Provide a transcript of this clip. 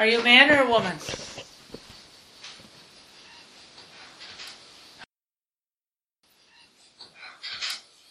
Are you a man or a woman?